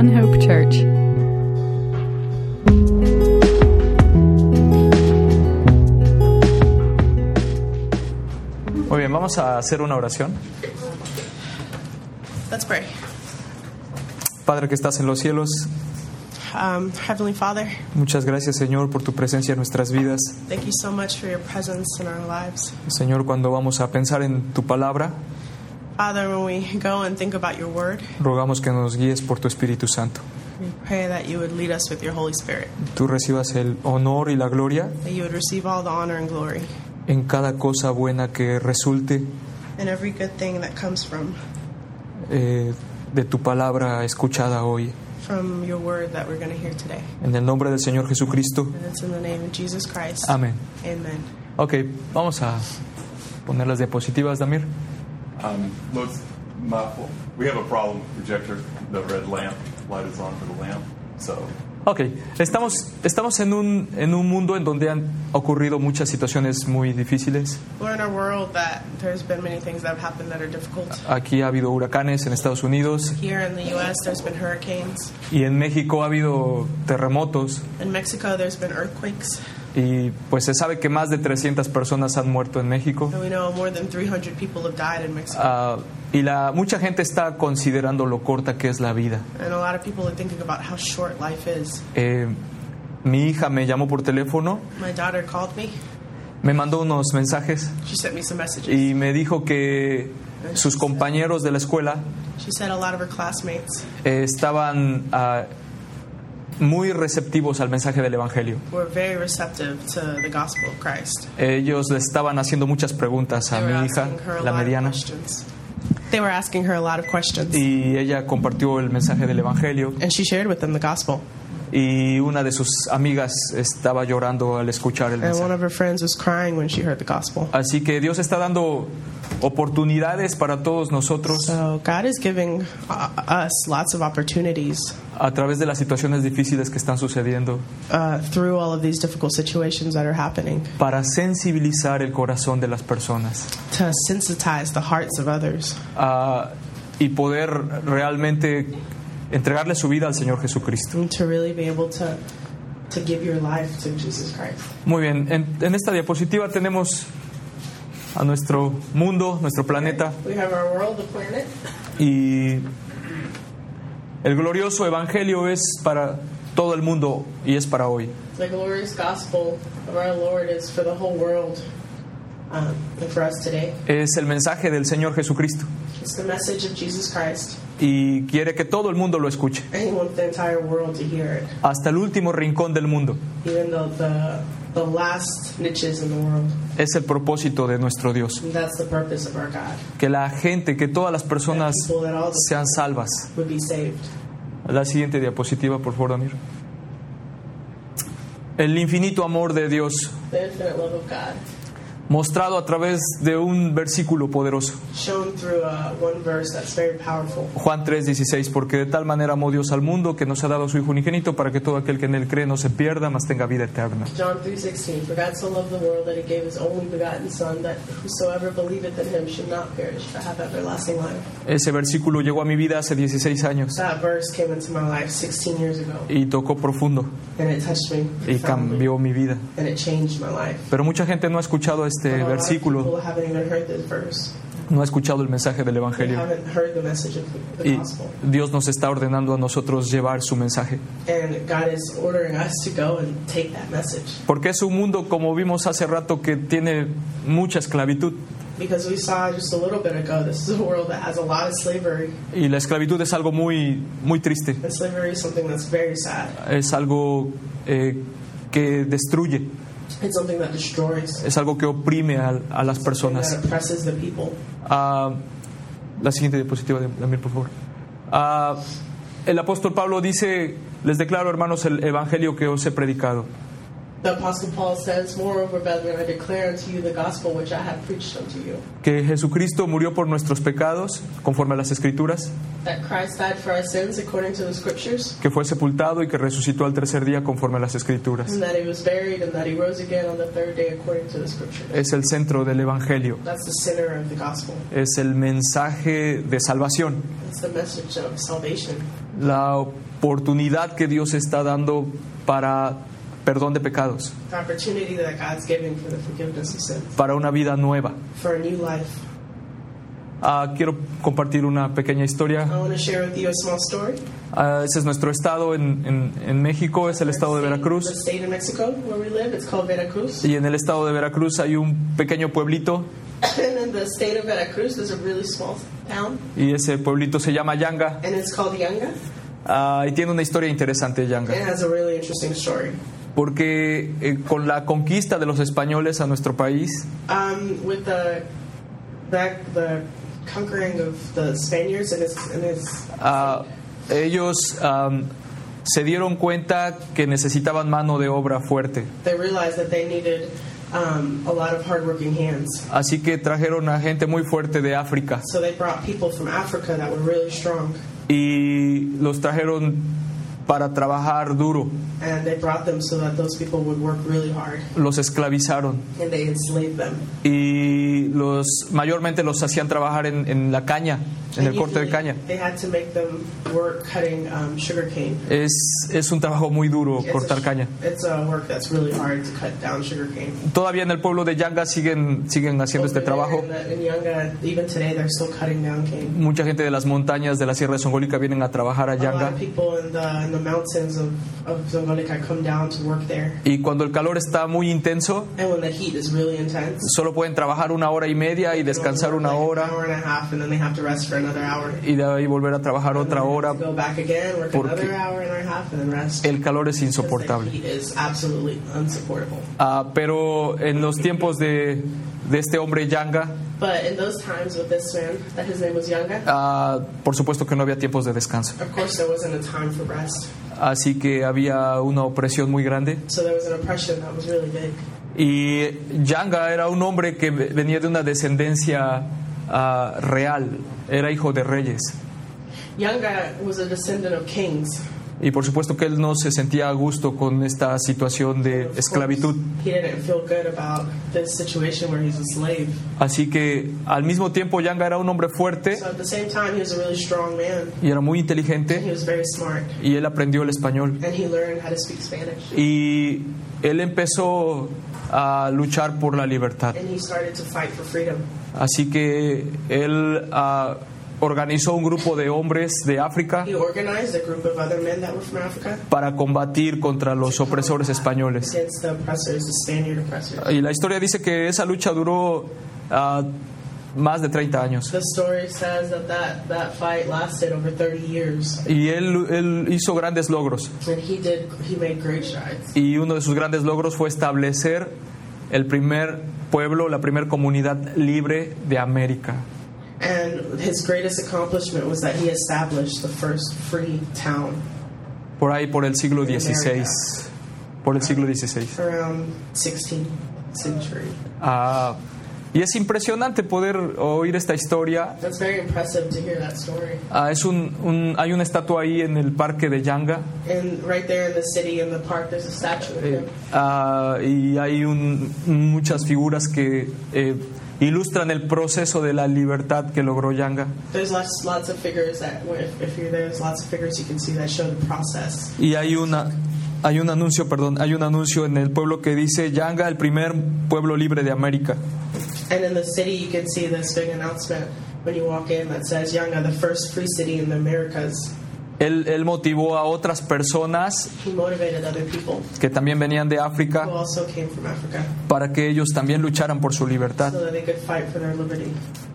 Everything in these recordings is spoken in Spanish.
One Hope Church. Muy bien, vamos a hacer una oración. Let's pray. Padre que estás en los cielos, Um, Heavenly Father, muchas gracias Señor por tu presencia en nuestras vidas. thank you so much for your presence in our lives. Señor, cuando vamos a pensar en tu palabra, Father, when we go and think about your word, rogamos que nos guíes por tu Espíritu Santo. we pray that you would lead us with your Holy Spirit, Tú recibas el honor y la gloria that you would receive all the honor and glory en cada cosa buena que resulte and every good thing that comes from eh, de tu palabra escuchada hoy. from your word that we're going to hear today. En el nombre del Señor Jesucristo. And it's in the name of Jesus Christ. Amén. Amen. Ok, vamos a poner las diapositivas, Damir. Um, most, my, we have a problem with projector. The red lamp light is on for the lamp. So Ok, estamos, estamos en, un, en un mundo en donde han ocurrido muchas situaciones muy difíciles. We're in a world that there's been many things that have happened that are difficult. Aquí ha habido huracanes en Estados Unidos Here in the U.S., there's been hurricanes. y en México ha habido terremotos In Mexico, there's been earthquakes. Y pues se sabe que más de 300 personas han muerto en México. And we know more than 300 people have died in Mexico. Ah, y la, mucha gente está considerando lo corta que es la vida. and a lot of people are thinking about how short life is. Eh, mi hija me llamó por teléfono, My daughter called me. me mandó unos mensajes She sent me some messages. y me dijo que sus compañeros de la escuela She said a lot of her classmates estaban ah, muy receptivos al mensaje del Evangelio. were very receptive to the gospel of Christ. Ellos le estaban haciendo muchas preguntas a They were mi hija, asking her a la lot of mediana, questions. They were asking her a lot of questions. y ella compartió el mensaje del Evangelio And she shared with them the gospel. y una de sus amigas estaba llorando al escuchar el And one mensaje. of her friends was crying when she heard the gospel. Así que Dios está dando oportunidades para todos nosotros So God is giving uh, us lots of opportunities a través de las situaciones difíciles que están sucediendo. uh, through all of these difficult situations that are happening. Para sensibilizar el corazón de las personas. To sensitize the hearts of others. Ah, y poder realmente entregarle su vida al Señor Jesucristo. and to really be able to to give your life to Jesus Christ. Muy bien, en, en esta diapositiva tenemos a nuestro mundo, nuestro planeta. We have our world, the planet, y el glorioso evangelio es para todo el mundo y es para hoy. the glorious gospel of our Lord is for the whole world um, and for us today. Es el mensaje del Señor Jesucristo It's the message of Jesus Christ, y quiere que todo el mundo lo escuche, and He wants the entire world to hear it, hasta el último rincón del mundo. even though the the last niches in the world. Es el propósito de nuestro Dios. And that's the purpose of our God. Que la gente, que todas las personas People that all sean salvas. would be saved. La siguiente diapositiva, por favor, Damir. El infinito amor de Dios The infinite love of God, mostrado a través de un versículo poderoso. shown through uh, one verse that's very powerful. Juan 3:16, porque de tal manera amó Dios al mundo que nos ha dado a su Hijo unigénito para que todo aquel que en él cree no se pierda, mas tenga vida eterna. John 3:16 For God so loved the world that he gave his only begotten son that whosoever believeth in him should not perish but have everlasting life. Ese versículo llegó a mi vida hace 16 años That verse came into my life 16 years ago y tocó profundo and it touched me y cambió mi vida. and it changed my life. Pero mucha gente no ha escuchado este Of versículo, no ha escuchado el mensaje del Evangelio. Y. Dios nos está ordenando a nosotros llevar su mensaje. Porque es un mundo, como vimos hace rato, que tiene mucha esclavitud. Y la esclavitud es algo muy, muy triste. Es algo eh, que destruye. It's something that destroys. Es algo que oprime a, a las Something personas. that oppresses the people. Ah, la siguiente diapositiva, Damir, por favor. Ah, el apóstol Pablo dice, les declaro, hermanos, el evangelio que os he predicado. Que Jesucristo murió por nuestros pecados, conforme a las escrituras, que fue sepultado y que resucitó al tercer día, conforme a las escrituras. Es el centro del evangelio. That's the center of the gospel. Es el mensaje de salvación. It's the message of salvation. La oportunidad que Dios está dando para perdón de pecados, para una vida nueva. for a new life. Ah, quiero compartir una pequeña historia. Ah, ese es nuestro estado en, en- en México, es el estado de Veracruz. Y en el estado de Veracruz hay un pequeño pueblito And in the state of Veracruz, there's a really small town, y ese pueblito se llama Yanga. and it's called Yanga. Ah, y tiene una historia interesante Yanga. Porque eh, con la conquista de los españoles a nuestro país, Um, with the the conquering of the Spaniards and his, and his ah, ellos am, se dieron cuenta que necesitaban mano de obra fuerte. they realized that they needed um, a lot of hardworking hands. Así que trajeron a gente muy fuerte de África So they brought people from Africa that were really strong, y los trajeron para trabajar duro. and they brought them so that those people would work really hard, Los esclavizaron and they enslaved them. y los mayormente los hacían trabajar en, en la caña, en el corte de caña. They had to make them work cutting um, sugar cane. Es, es un trabajo muy duro It's cortar a, caña. it's a work that's really hard to cut down sugar cane. Todavía en el pueblo de Yanga siguen, siguen haciendo este trabajo. In, Yanga, even today, they're still cutting down cane. Mucha gente de las montañas de la Sierra de Songolica vienen a trabajar a A lot Yanga. of people in the, in the mountains of, of Zongolica come down to work there. Y cuando el calor está muy intenso, And when the heat is really intense, solo pueden trabajar una hora y media y descansar una like hora An hour and a half, and then they have to rest for another hour. y de ahí volver a trabajar otra hora. Go back again, work Porque another hour and a half, and then rest. El calor es Because the insoportable. heat is absolutely unsupportable. Ah, pero en los tiempos de, de este hombre Yanga, But in those times with this man, that his name was Yanga, ah, por supuesto que no había tiempos de descanso. of course there wasn't a time for rest. Así que había una opresión muy grande. So there was an oppression that was really big. Y Yanga era un hombre que venía de una descendencia ah, real, era hijo de reyes. Yanga was a descendant of kings. Y por supuesto que él no se sentía a gusto con esta situación de esclavitud. course, He didn't feel good about this situation where he's a slave. Así que al mismo tiempo Yanga era un hombre fuerte So at the same time, he was a really strong man. y era muy He inteligente was very smart, y él aprendió el español. and he learned how to speak Spanish. Y él empezó a luchar por la libertad. And he started to fight for freedom. Así que él ah, organizó un grupo de hombres de África He organized a group of other men that were from Africa para combatir contra los opresores españoles. Y la historia dice que esa lucha duró ah, más de 30 años. The story says that that, that fight lasted over 30 years, Y él, él hizo grandes logros. Y uno de sus grandes logros fue establecer el primer pueblo, la primera comunidad libre de América. And his greatest accomplishment was that he established the first free town Por ahí, por el siglo XVI. Por el siglo XVI. around 16th century. Ah, y es impresionante poder oír esta historia. That's very impressive to hear that story. Ah, es un, un- hay una estatua ahí en el parque de Yanga And right there in the city, in the park, there's a statue of eh, him. ah, y hay un- muchas figuras que eh, ilustran el proceso de la libertad que logró Yanga. There's lots, lots of figures that, if, if you're there, there's lots of figures you can see that show the process. Y hay una hay un anuncio, perdón, hay un anuncio en el pueblo que dice Yanga, el primer pueblo libre de América. And in the city, you can see this big announcement when you walk in that says Yanga, the first free city in the Americas. Él, él motivó a otras personas que también venían de África para que ellos también lucharan por su libertad.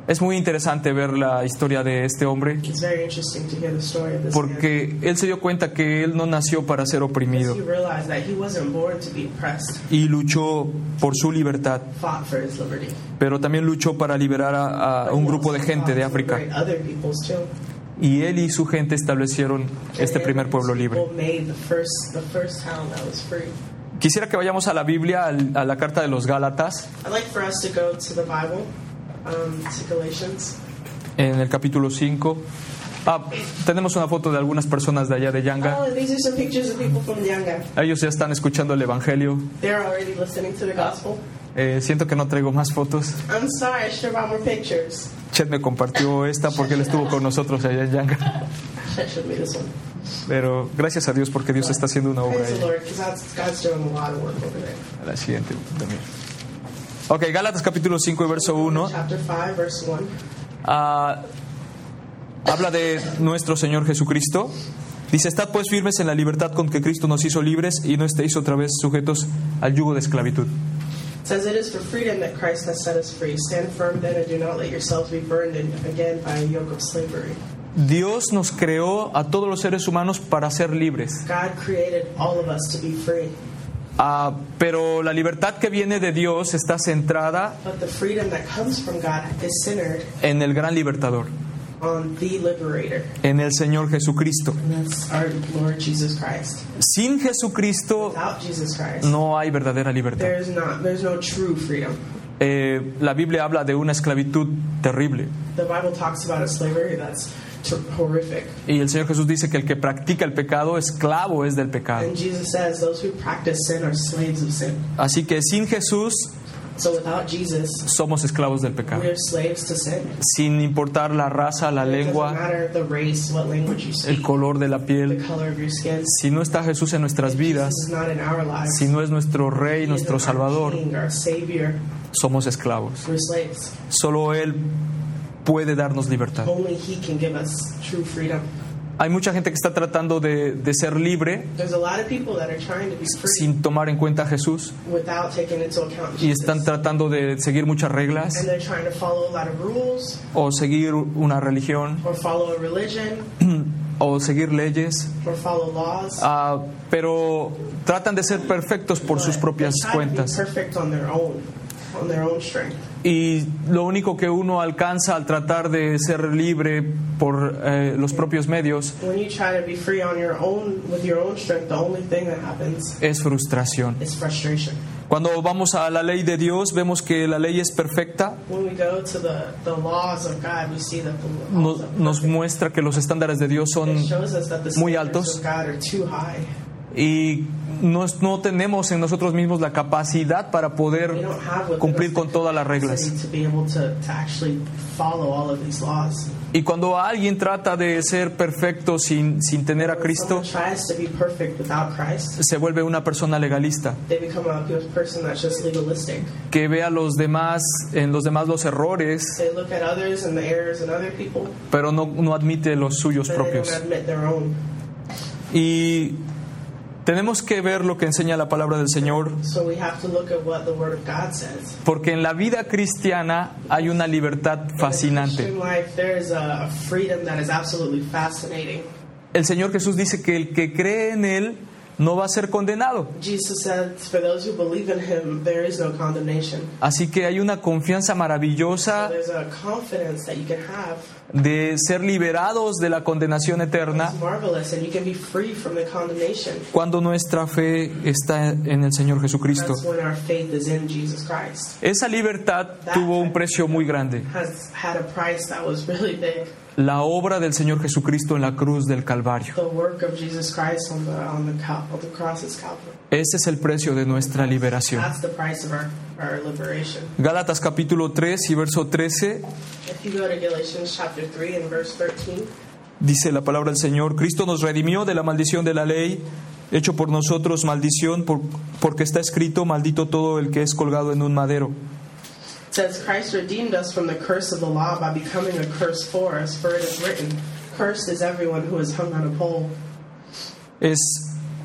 Es muy interesante ver la historia de este hombre It's very interesting to hear the story of this man. porque él se dio cuenta que él no nació para ser oprimido y luchó por su libertad, pero también luchó para liberar a, a un grupo de gente de África. Y él y su gente establecieron este primer pueblo libre. Quisiera que vayamos a la Biblia, a la carta de los Gálatas, I'd like for us to go to the Bible, um, to Galatians. en el capítulo 5. Ah, tenemos una foto de algunas personas de allá de Yanga. Oh. Ellos ya están escuchando el Evangelio. They're already listening to the gospel. Eh, siento que no traigo más fotos. Chet me compartió esta porque él estuvo con nosotros allá en Yanga. Pero gracias a Dios porque Dios está haciendo una obra ahí. A la siguiente también. Ok, Gálatas capítulo 5 y verso 1. Chapter 5, verse 1. ah, habla de nuestro Señor Jesucristo. Dice, estad pues firmes en la libertad con que Cristo nos hizo libres y no estéis otra vez sujetos al yugo de esclavitud. It says, It is for freedom that Christ has set us free. Stand firm then and do not let yourselves be burdened again by a yoke of slavery. Dios nos creó a todos los seres humanos para ser libres. God created all of us to be free. Ah, pero la libertad que viene de Dios está centrada But the freedom that comes from God is centered en el gran libertador, on the liberator. en el Señor Jesucristo. And that's our Lord Jesus Christ. Sin Jesucristo Without Jesus Christ, no hay verdadera libertad. there's not there's no true freedom. Eh, la Biblia habla de una esclavitud terrible. The Bible talks about a slavery that's horrific. Y el Señor Jesús dice que el que practica el pecado, esclavo es del pecado. And Jesus says those who practice sin are slaves of sin. Así que sin Jesús somos esclavos del pecado. we are slaves to sin. Importar la raza, la lengua, el color de la the piel. color of your skin. Si no está Jesús en nuestras vidas, Jesus is not in our lives. si no es nuestro Rey, nuestro Salvador, somos esclavos. Solo Él puede darnos libertad. Hay mucha gente que está tratando de, de ser libre There's a lot of people that are trying to be free sin tomar en cuenta a Jesús without taking into account y están tratando de seguir muchas reglas and they're trying to follow a lot of rules o seguir una religión or follow a religion o seguir leyes, or follow laws. ah, pero tratan de ser perfectos por sus propias cuentas. Y lo único que uno alcanza al tratar de ser libre por eh, los propios medios es frustración. Cuando vamos a la ley de Dios, vemos que la ley es perfecta, nos, nos muestra que los estándares de Dios son muy altos. Y no, no tenemos en nosotros mismos la capacidad para poder cumplir con todas las reglas. Y cuando alguien trata de ser perfecto sin, sin tener a Cristo, se vuelve una persona legalista, they become a person that's just legalistic. que ve a los demás, en los demás los errores, They look at others and the errors in other people, pero no, no admite los suyos propios. Y tenemos que ver lo que enseña la palabra del Señor, So we have to look at what the Word of God says. porque en la vida cristiana hay una libertad fascinante. Christian life, there is a, a freedom that is absolutely fascinating. El Señor Jesús dice que el que cree en Él no va a ser condenado. Jesus said, For those who believe in Him, there is no condemnation. Así que hay una confianza maravillosa There's a confidence that you can have. de ser liberados de la condenación eterna It's marvelous, and you can be free from the condemnation. cuando nuestra fe está en el Señor Jesucristo. Esa libertad tuvo un precio muy grande, La obra del Señor Jesucristo en la cruz del Calvario. The work of Jesus Christ on the on the, cal- on the cross is Calvary. Ese es el precio de nuestra liberación. That's the price of our, our liberation. Gálatas capítulo 3 y verso 13 If you go to Galatians chapter 3 and verse 13, dice la palabra del Señor, Cristo nos redimió de la maldición de la ley, hecho por nosotros maldición, por- porque está escrito, maldito todo el que es colgado en un madero. Says, Christ redeemed us from the curse of the law by becoming a curse for us, for it is written, Cursed is everyone who is hung on a pole. Es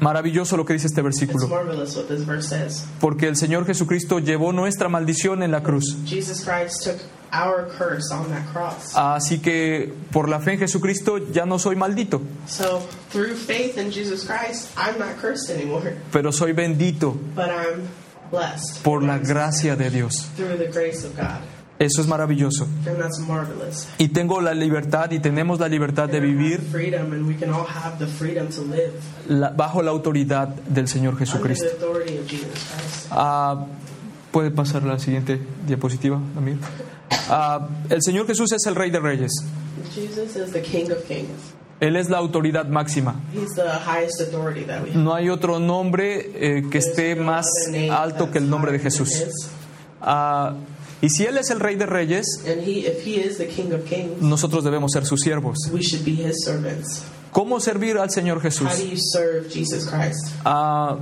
maravilloso lo que dice este It's versículo, marvelous what this verse says. porque el Señor Jesucristo llevó nuestra maldición en la cruz. Jesus Christ took our curse on that cross. Así que por la fe en Jesucristo ya no soy maldito, So through faith in Jesus Christ, I'm not cursed anymore, pero soy bendito but I'm blessed por la gracia de Dios. Eso es maravilloso. Y tengo la libertad y tenemos la libertad de vivir la- bajo la autoridad del Señor Jesucristo. Ah, Puede pasar la siguiente diapositiva, Amir. Ah, el Señor Jesús es el Rey de Reyes. Él es la autoridad máxima. No hay otro nombre eh, que esté más alto que el nombre de Jesús. Ah, y si Él es el Rey de Reyes, nosotros debemos ser sus siervos. ¿Cómo servir al Señor Jesús? Ah,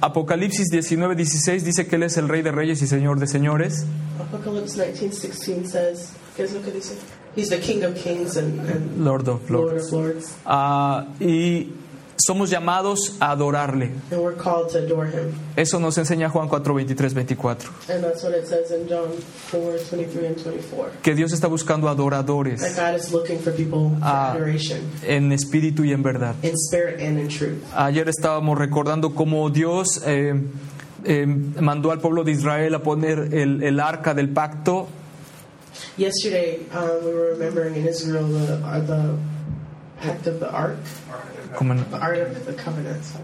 Apocalipsis 19, 16 dice que Él es el Rey de Reyes y Señor de Señores. Apocalypse 19:16 says, guys, look at this. He's the King of Kings and, and Lord of Lord Lords. of Lords, Ah, y somos llamados a adorarle. and we're called to adore Him. Eso nos enseña Juan 4, 23, 24. And that's what it says in John 4, 23 and 24. Que Dios está buscando adoradores That God is looking for people for Ah. adoration en espíritu y en verdad. in spirit and in truth. Ayer estábamos recordando cómo Dios eh, eh, mandó al pueblo de Israel a poner el, el arca del pacto Yesterday, um, we were remembering in Israel the, uh, the pact of the ark, en-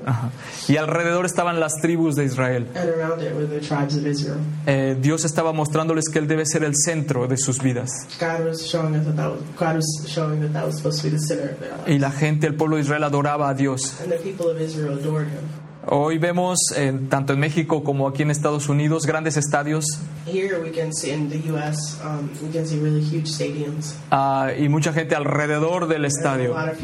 ajá. y alrededor estaban las tribus de Israel. and around it were the tribes of Israel. Eh, Dios estaba mostrándoles que Él debe ser el centro de sus vidas. God was showing us that, that was, God was showing that that was supposed to be the center of their life. Y la gente, el pueblo de Israel adoraba a Dios. Hoy vemos, eh, tanto en México como aquí en Estados Unidos, grandes estadios Here we can see in the U.S. We can see really huge stadiums. y mucha gente alrededor del estadio are the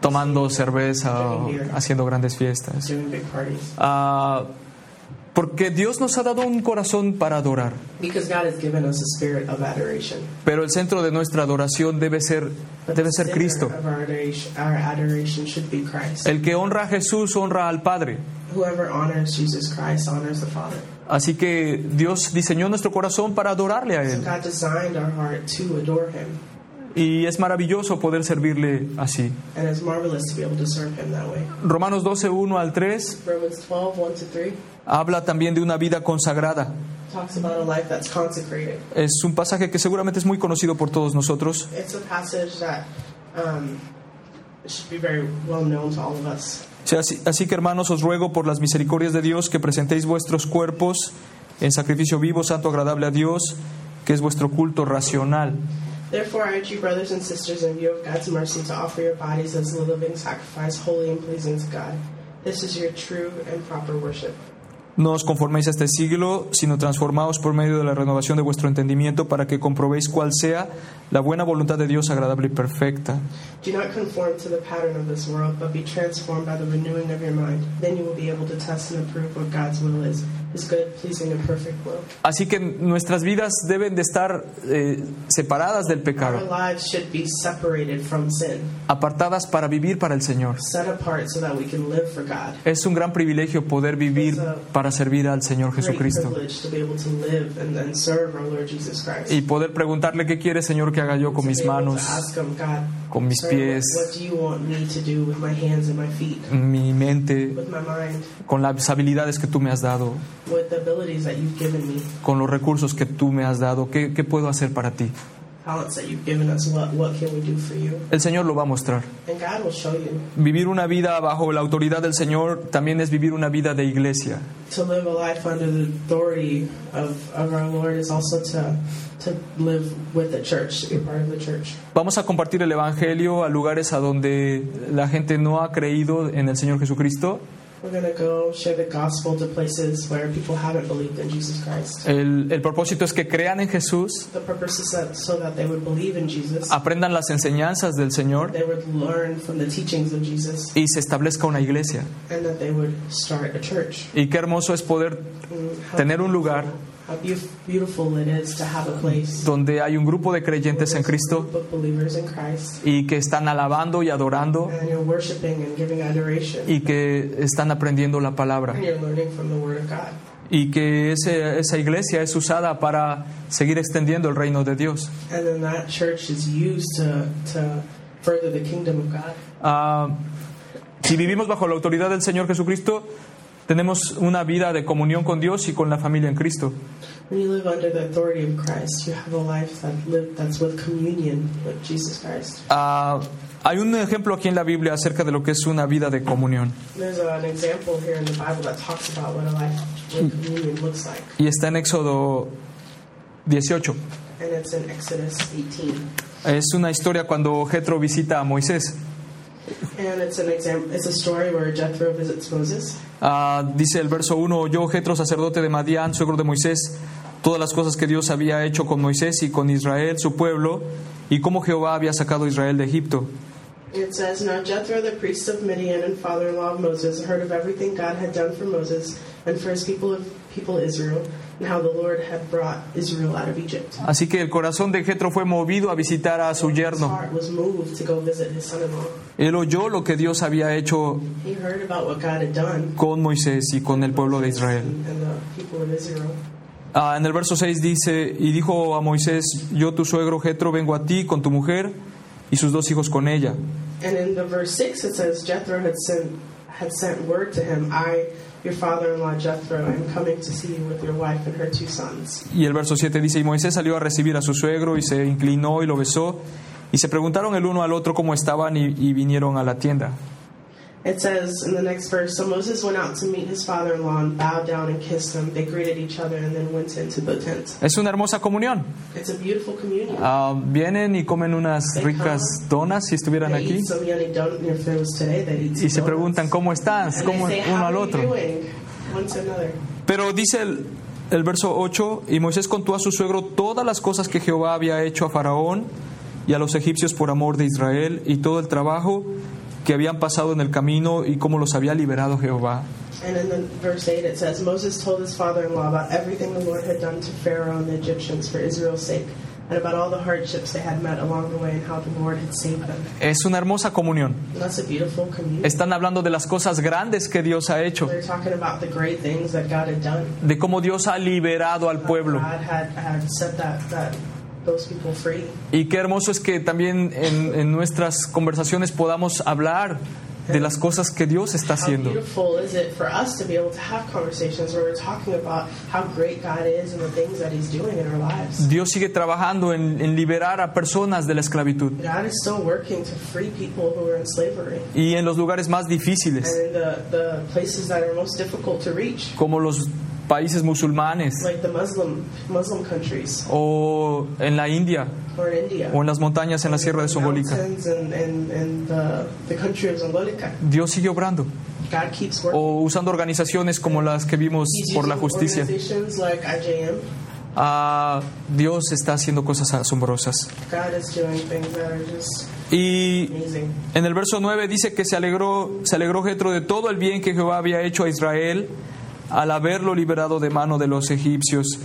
tomando cerveza o haciendo grandes fiestas. Porque Dios nos ha dado un corazón para adorar, because God has given us a spirit of adoration. pero el centro de nuestra adoración debe ser, debe ser Cristo. El que honra a Jesús honra al Padre. Whoever honors Jesus Christ honors the Father. Así que Dios diseñó nuestro corazón para adorarle a Él. Y es maravilloso poder servirle así. and it's marvelous to be able to serve Him that way. Romanos 12, 1 al 3 Romans 12, 1 to 3 habla también de una vida consagrada. Es un pasaje que seguramente es muy conocido por todos nosotros. It's a passage that um, should be very well known to all of us. O sea, Así, así que hermanos, os ruego por las misericordias de Dios que presentéis vuestros cuerpos en sacrificio vivo, santo, agradable a Dios, que es vuestro culto racional. Therefore, I urge you, brothers and sisters, in view of God's mercy, to offer your bodies as a living sacrifice, holy and pleasing to God. This is your true and proper worship. No os conforméis a este siglo, sino transformaos por medio de la renovación de vuestro entendimiento para que comprobéis cuál sea la buena voluntad de Dios agradable y perfecta. Do not conform to the pattern of this world, but be transformed by the renewing of your mind. Then you will be able to test and approve what God's will is, Así que nuestras vidas deben de estar eh, separadas del Our pecado, lives should be separated from sin, apartadas para vivir para el Señor. set apart so that we can live for God. Es un gran privilegio poder vivir para servir al Señor Jesucristo privilege to be able to live and, and serve our Lord Jesus Christ. y poder preguntarle qué quiere Señor que haga yo con mis manos, con mis pies, mi mente, con las habilidades que tú me has dado, with the abilities that you've given me, con los recursos que tú me has dado? ¿Qué, qué puedo hacer para ti? El Señor lo va a mostrar. Vivir una vida bajo la autoridad del Señor también es vivir una vida de iglesia. To live a life under the authority of, of our Lord is also to to live with the church, to be part of the church. Vamos a compartir el Evangelio a lugares a donde la gente no ha creído en el Señor Jesucristo. We're going to go share the gospel to places where people haven't believed in Jesus Christ. El, el propósito es que crean en Jesús, The purpose is that so that they would believe in Jesus, aprendan las enseñanzas del Señor they would learn from the teachings of Jesus, y se establezca una iglesia. and that they would start a church. Y qué hermoso es poder Mm, tener un lugar How beau- beautiful it is to have a place donde hay un grupo de creyentes en Cristo group of believers in Christ, y que están alabando y adorando and you're worshiping and giving adoration, y que están aprendiendo la palabra. and you're learning from the Word of God. Y que ese- esa iglesia es usada para seguir extendiendo el reino de Dios. And then that church is used to, to further the kingdom of God. Ah, si vivimos bajo la autoridad del Señor Jesucristo, tenemos una vida de comunión con Dios y con la familia en Cristo. When you live under the authority of Christ, you have a life that live, that's with communion with Jesus Christ. Ah, hay un ejemplo aquí en la Biblia acerca de lo que es una vida de comunión y está en Éxodo 18. and it's in Exodus 18. Es una historia cuando Jetro visita a Moisés. And it's an exam- It's a story where Jethro visits Moses. Ah, dice el verso 1, yo Jetro, sacerdote de Madián, suegro de Moisés, todas las cosas que Dios había hecho con Moisés y con Israel, su pueblo, y cómo Jehová había sacado a Israel de Egipto. It says, Now Jethro, the priest of Midian and father in law of Moses, heard of everything God had done for Moses and for his people of people Israel, Así que el corazón de Jetro fue movido a visitar a su His yerno. heart was moved to go visit his son in law. Él oyó lo que Dios había hecho He heard about what God had done con Moisés y con el pueblo de Israel. and the people of Israel. Ah, en el verso 6 dice, y dijo a Moisés, yo tu suegro Jetro vengo a ti con tu mujer y sus dos hijos con ella. And in the verse 6, it says, Jethro had sent, had sent word to him, I, your father in law Jethro, am coming to see you with your wife and her two sons. Y el verso 7 dice, y Moisés salió a recibir a su suegro y se inclinó y lo besó, y se preguntaron el uno al otro cómo estaban y, y vinieron a la tienda. It says in the next verse, So Moses went out to meet his father in law and bowed down and kissed him. They greeted each other and then went into the tent. Es una hermosa comunión. It's a beautiful communion. Ah, vienen y comen unas ricas donas si estuvieran They aquí eat some yummy donut if it was today. They eat some y se donuts. preguntan cómo estás, And cómo they say, uno al otro. doing? One to another. Pero dice el, el verso 8, y Moisés contó a su suegro todas las cosas que Jehová había hecho a Faraón y a los egipcios por amor de Israel y todo el trabajo que habían pasado en el camino y cómo los había liberado Jehová. And in the verse 8 it says, Moses told his father-in-law about everything the Lord had done to Pharaoh and the Egyptians for Israel's sake, and about all the hardships they had met along the way and how the Lord had saved them. Es una hermosa comunión. And that's a beautiful communion. Están hablando de las cosas grandes que Dios ha hecho, They're talking about the great things that God had done. de cómo Dios ha liberado al pueblo. God had, had set that, that those people free. Y qué hermoso es que también en, en nuestras conversaciones podamos hablar de las cosas que Dios está haciendo. Dios sigue trabajando en, en liberar a personas de la esclavitud. God is still working to free people who are in slavery. Y en los lugares más difíciles, and in the, the places that are most difficult to reach, como los países musulmanes like the Muslim Muslim countries o en la India or in India. o en las montañas en la sierra de Songolica. Mountains and, and, and the, the country of Zongolica. Dios sigue obrando God keeps working. o usando organizaciones como las que vimos por la justicia. like. Ah, Dios está haciendo cosas asombrosas. God is doing things that are just Y amazing. En el verso 9 dice que se alegró, se alegró Jetro de todo el bien que Jehová había hecho a Israel al haberlo liberado de mano de los egipcios.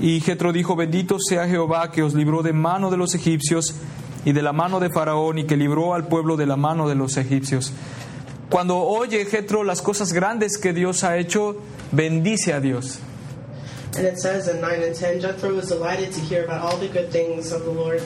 Y Jetro dijo, bendito sea Jehová que os libró de mano de los egipcios y de la mano de Faraón y que libró al pueblo de la mano de los egipcios. Cuando oye Jetro las cosas grandes que Dios ha hecho, bendice a Dios. And it says in 9 and 10, Jethro was delighted to hear about all the good things of the Lord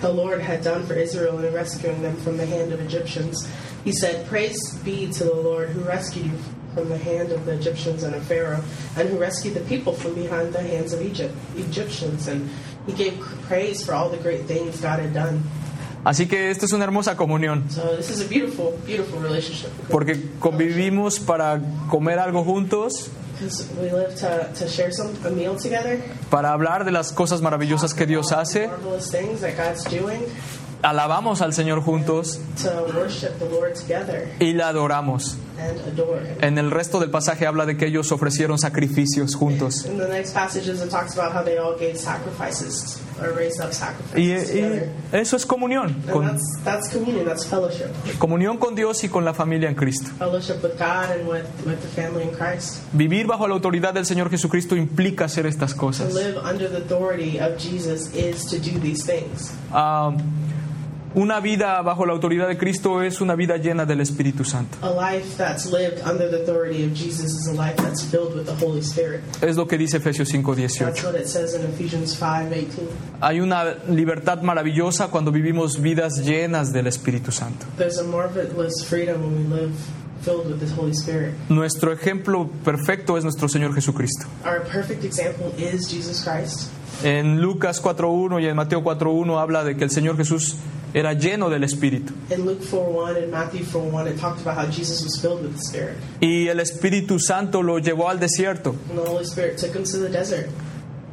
the Lord had done for Israel in rescuing them from the hand of Egyptians. He said, Praise be to the Lord who rescued you from the hand of the Egyptians and of Pharaoh, and who rescued the people from behind the hands of Egypt, Egyptians. And he gave praise for all the great things God had done. Así que esta es una hermosa comunión, So this is a beautiful, beautiful relationship. porque convivimos para comer algo juntos, Because we live to, to share some a meal together, para hablar de las cosas maravillosas que Dios hace. Alabamos al Señor juntos y la adoramos. En el resto del pasaje habla de que ellos ofrecieron sacrificios juntos. Y, y eso es comunión, con- comunión con Dios y con la familia en Cristo. Vivir bajo la autoridad del Señor Jesucristo implica hacer estas cosas. live una vida bajo la autoridad de Cristo es una vida llena del Espíritu Santo. A life that's lived under the authority of Jesus is a life that's filled with the Holy Spirit. Es lo que dice Efesios That's 5:18. what it says in Ephesians 5:18. Hay una libertad maravillosa cuando vivimos vidas llenas del Espíritu Santo. There's a marvelous freedom when we live filled with the Holy Spirit. Nuestro ejemplo perfecto es nuestro Señor Jesucristo. En Lucas 4.1 y en Mateo 4.1 habla de que el Señor Jesús era lleno del Espíritu. In Luke 4:1 and Matthew 4:1, it talked about how Jesus was filled with the Spirit. Y el Espíritu Santo lo llevó al desierto. And the Holy Spirit took him to the desert.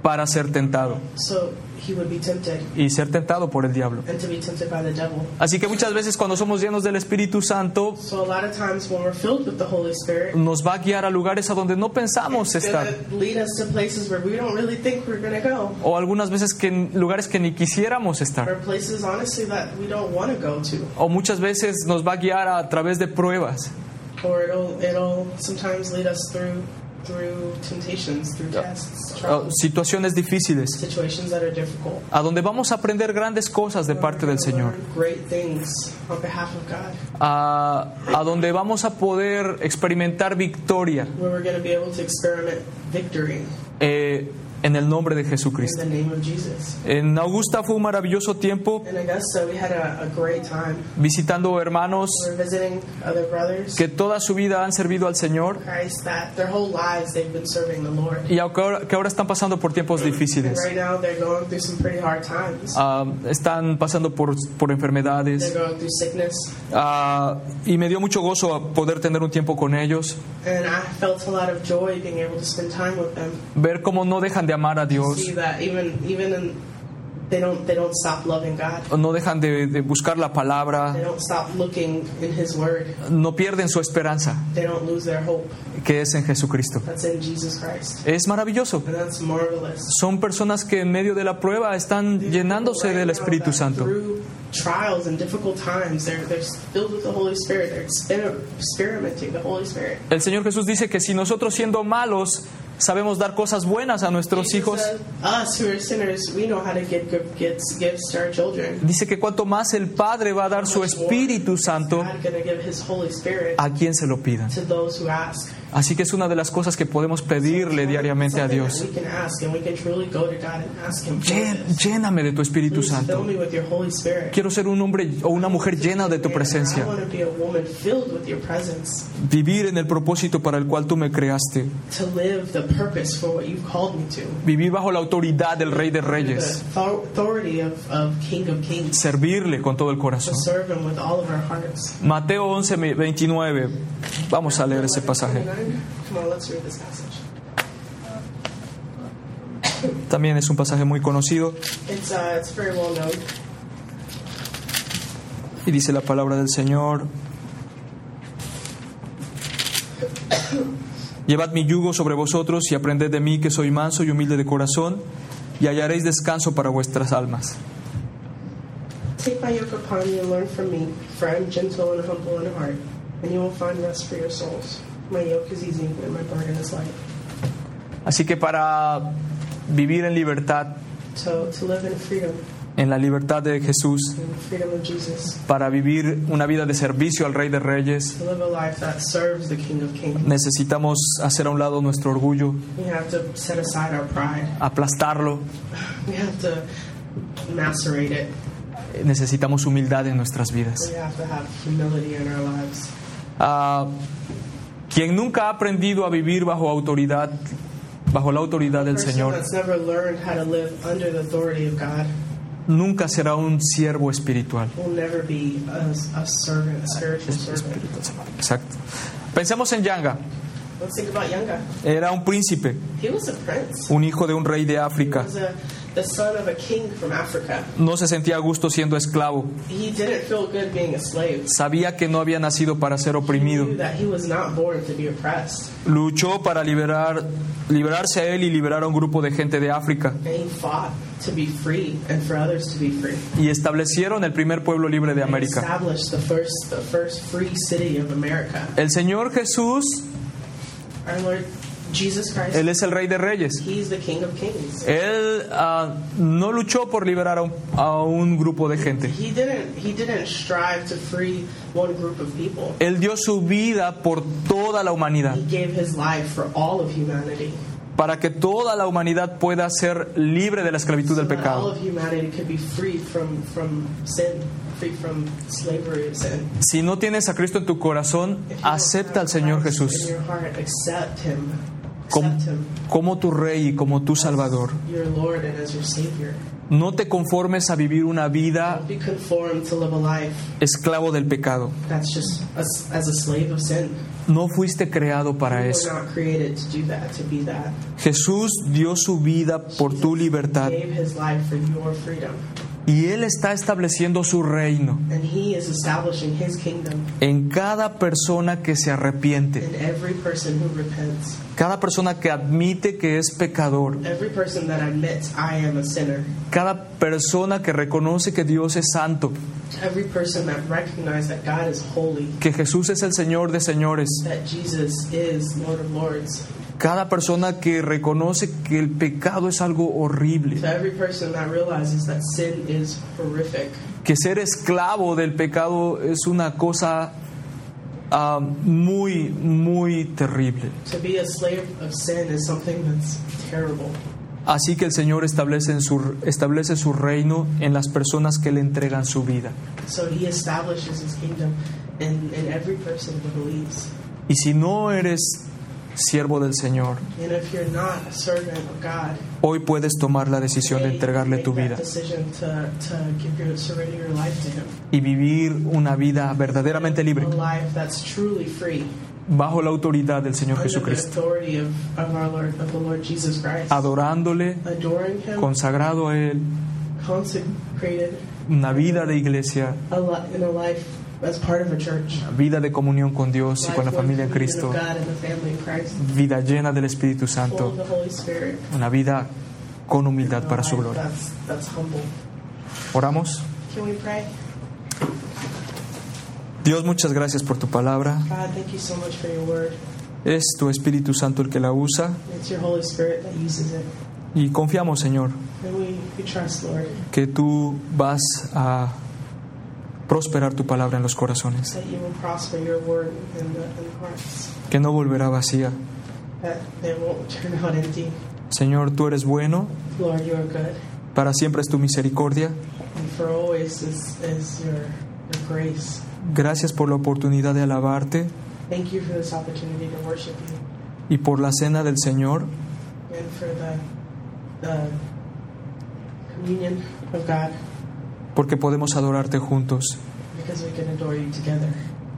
para ser tentado so he would be tempted y ser tentado por el diablo. and to be tempted by the devil. Así que muchas veces cuando somos llenos del Espíritu Santo So a lot of times when we're filled with the Holy Spirit, nos va a guiar a lugares a donde no pensamos estar. going to lead us to places where we don't really think we're going to go, O algunas veces que en lugares que ni quisiéramos estar. or places honestly that we don't want to go to, O muchas veces nos va a guiar a través de pruebas. or it'll it'll sometimes lead us through through temptations, through tests, o trials, situaciones difíciles. situations that are difficult. A donde vamos a aprender grandes cosas de parte del Señor. A, a donde vamos a poder experimentar victoria where we're going to be able to experiment victory eh, en el nombre de in Jesucristo. En Augusta fue un maravilloso tiempo In Augusta, we had a, a great time. visitando hermanos que toda su vida han servido al Señor y que ahora, están pasando por tiempos difíciles. Ah, están pasando por, por enfermedades. Ah, y me dio mucho gozo poder tener un tiempo con ellos, ver cómo no dejan de amar a Dios, they don't they don't stop loving God. no dejan de, de buscar la They palabra, don't stop looking in His Word. no pierden su esperanza, They don't lose their hope. que es en Jesucristo. That's in Jesus Christ. Es maravilloso. And that's marvelous. Son personas que en medio de la prueba están llenándose Right del Espíritu that Santo. El Señor Jesús dice que si nosotros siendo malos sabemos dar cosas buenas a nuestros hijos, dice que cuanto más el Padre va a dar su Espíritu Santo a quien se lo pidan. Así que es una de las cosas que podemos pedirle diariamente a Dios. Lléname de tu Espíritu Santo. Quiero ser un hombre o una mujer llena de tu presencia. Vivir en el propósito para el cual tú me creaste. Vivir bajo la autoridad del Rey de Reyes. Servirle con todo el corazón. Mateo 11, 29. Vamos a leer ese pasaje. Come on, let's read this passage. También es un pasaje muy conocido. It's uh, it's very well known. Y dice la palabra del Señor. Llevad mi yugo sobre vosotros y aprended de mí que soy manso y humilde de corazón y hallaréis descanso para vuestras almas. Take my yoke upon you and learn from me, for I am gentle and humble in heart, and you will find rest for your souls. My yoke is easy and my burden is light. Así que para vivir en libertad, To, to live in freedom, en la libertad de Jesús, in the freedom of Jesus, para vivir una vida de servicio al Rey de Reyes, to live a life that serves the King of Kings, necesitamos hacer a un lado nuestro orgullo, we have to set aside our pride. aplastarlo, We have to macerate it. necesitamos humildad en nuestras vidas. We quien nunca ha aprendido a vivir bajo autoridad, bajo la autoridad del Señor, nunca será un siervo espiritual. Exacto. Pensemos en Yanga. Era un príncipe, He was a prince. un hijo de un rey de África. The son of a king from Africa. No se sentía a gusto siendo esclavo. He didn't feel good being a slave. Sabía que no había nacido para ser He oprimido. knew that he was not born to be oppressed. Luchó para liberar, liberarse a él y liberar a un grupo de gente de África. And he fought to be free and for others to be free. Y establecieron el primer pueblo libre de He América. established the first, the first free city of America. El Señor Jesús, Our Lord Jesus Christ, Él es el Rey de Reyes. He's the King of Kings. Él ah, no luchó por liberar a un, a un grupo de gente. He didn't. He didn't strive to free one group of people. Él dio su vida por toda la humanidad, He gave his life for all of humanity, para que toda la humanidad pueda ser libre de la esclavitud del pecado. Si no tienes a Cristo en tu corazón, acepta al Señor Jesús. Como, como tu Rey y como tu Salvador. No te conformes a vivir una vida esclavo del pecado. No fuiste creado para eso. Jesús dio su vida por tu libertad Y Él está estableciendo su reino And He is establishing His kingdom en cada persona que se arrepiente, cada persona que admite que es pecador, cada persona que reconoce que Dios es santo, Every person that recognizes that God is holy, que Jesús es el Señor de señores, cada persona que reconoce que el pecado es algo horrible, To every person that realizes that sin is horrific, que ser esclavo del pecado es una cosa ah, muy, muy terrible. to be a slave of sin is something that's terrible. Así que el Señor establece, en su, establece su reino en las personas que le entregan su vida. So He establishes His kingdom in, in every person who believes. Y si no eres siervo del Señor, hoy puedes tomar la decisión de entregarle tu vida y vivir una vida verdaderamente libre bajo la autoridad del Señor Jesucristo, adorándole, consagrado a Él, una vida de iglesia, vida de comunión con Dios y con la familia en Cristo, vida llena del Espíritu Santo, una vida con humildad para su gloria. Oramos. Dios, muchas gracias por tu palabra. Es tu Espíritu Santo el que la usa. Y confiamos, Señor, que tú vas a prosperar tu palabra en los corazones, que no volverá vacía. Señor, tú eres bueno, para siempre es tu misericordia. Gracias por la oportunidad de alabarte Thank you for this opportunity to worship you. y por la cena del Señor, and for the, the communion of God porque podemos adorarte juntos.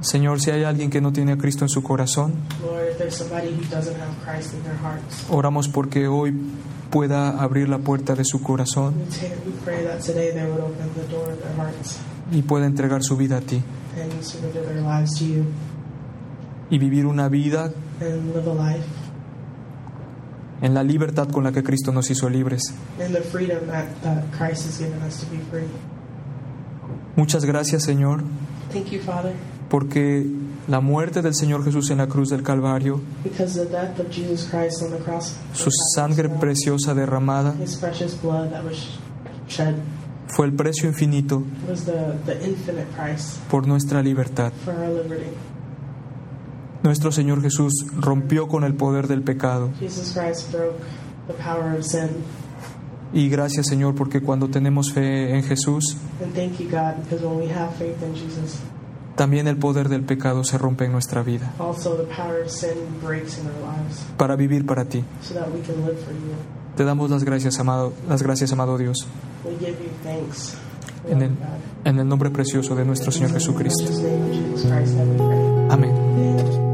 Señor, si hay alguien que no tiene a Cristo en su corazón, oramos porque hoy pueda abrir la puerta de su corazón y pueda entregar su vida a ti y vivir una vida en la libertad con la que Cristo nos hizo libres. Muchas gracias, Señor, Thank you, Father, porque la muerte del Señor Jesús en la cruz del Calvario, because the death of Jesus Christ on the cross, su sangre preciosa derramada, his precious blood that was shed, fue el precio infinito was the, the infinite price por nuestra libertad. for our liberty. Nuestro Señor Jesús rompió con el poder del pecado. Y gracias, Señor, porque cuando tenemos fe en Jesús, And thank you, God, because when we have faith in Jesus, también el poder del pecado se rompe en nuestra vida also the power of sin breaks in our lives para vivir para ti. so that we can live for you. Te damos las gracias, amado, las gracias, amado Dios, en el, en el nombre precioso de nuestro Señor Jesucristo. Amén.